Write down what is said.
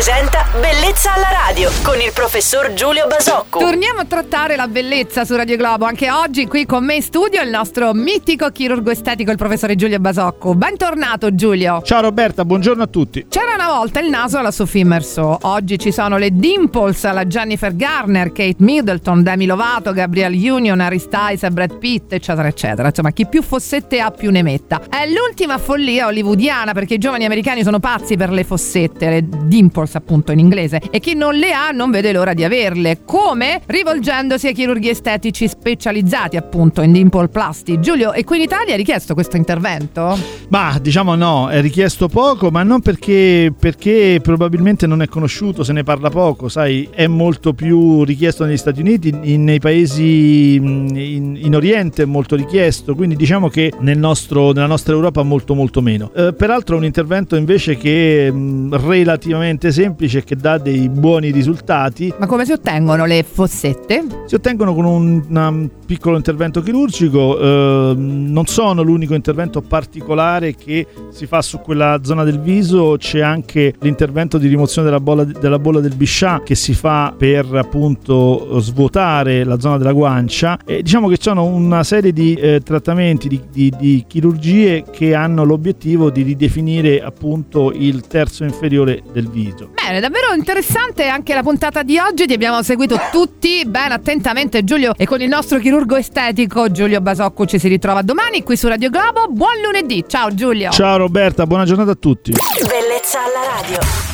presenta Bellezza alla radio con il professor Giulio Basocco. Torniamo a trattare la bellezza su Radio Globo. Anche oggi qui con me in studio il nostro mitico chirurgo estetico, il professore Giulio Basocco. Bentornato Giulio. Ciao Roberta, buongiorno a tutti. C'era una volta il naso alla Sophie Merceau. Oggi ci sono le Dimples alla Jennifer Garner, Kate Middleton, Demi Lovato, Gabrielle Union, Harry Styles, Brad Pitt, eccetera, eccetera. Insomma, chi più fossette ha più ne metta. È l'ultima follia hollywoodiana perché i giovani americani sono pazzi per le fossette, le Dimples appunto in inglese, e chi non le ha non vede l'ora di averle. Come? Rivolgendosi ai chirurghi estetici specializzati appunto in dimple plasti. Giulio, e qui in Italia è richiesto questo intervento? Ma diciamo no, è richiesto poco, ma non perché, perché probabilmente non è conosciuto, se ne parla poco, sai, è molto più richiesto negli Stati Uniti, in, nei paesi in, in, Oriente è molto richiesto, quindi diciamo che nel nostro, nella nostra Europa molto molto meno. Eh, peraltro è un intervento invece che è relativamente semplice che dà dei buoni risultati. Ma come si ottengono le fossette? Si ottengono con un, un piccolo intervento chirurgico, eh, non sono l'unico intervento particolare che si fa su quella zona del viso, c'è anche l'intervento di rimozione della bolla, della bolla del Bichat che si fa per appunto svuotare la zona della guancia e diciamo che sono una serie di eh, trattamenti, di, di, di chirurgie che hanno l'obiettivo di ridefinire appunto il terzo inferiore del viso. Bene, davvero interessante anche la puntata di oggi, ti abbiamo seguito tutti bene attentamente Giulio e con il nostro chirurgo estetico Giulio Basocco ci si ritrova domani qui su Radio Globo. Buon lunedì, ciao Giulio. Ciao Roberta, buona giornata a tutti. Bellezza alla radio.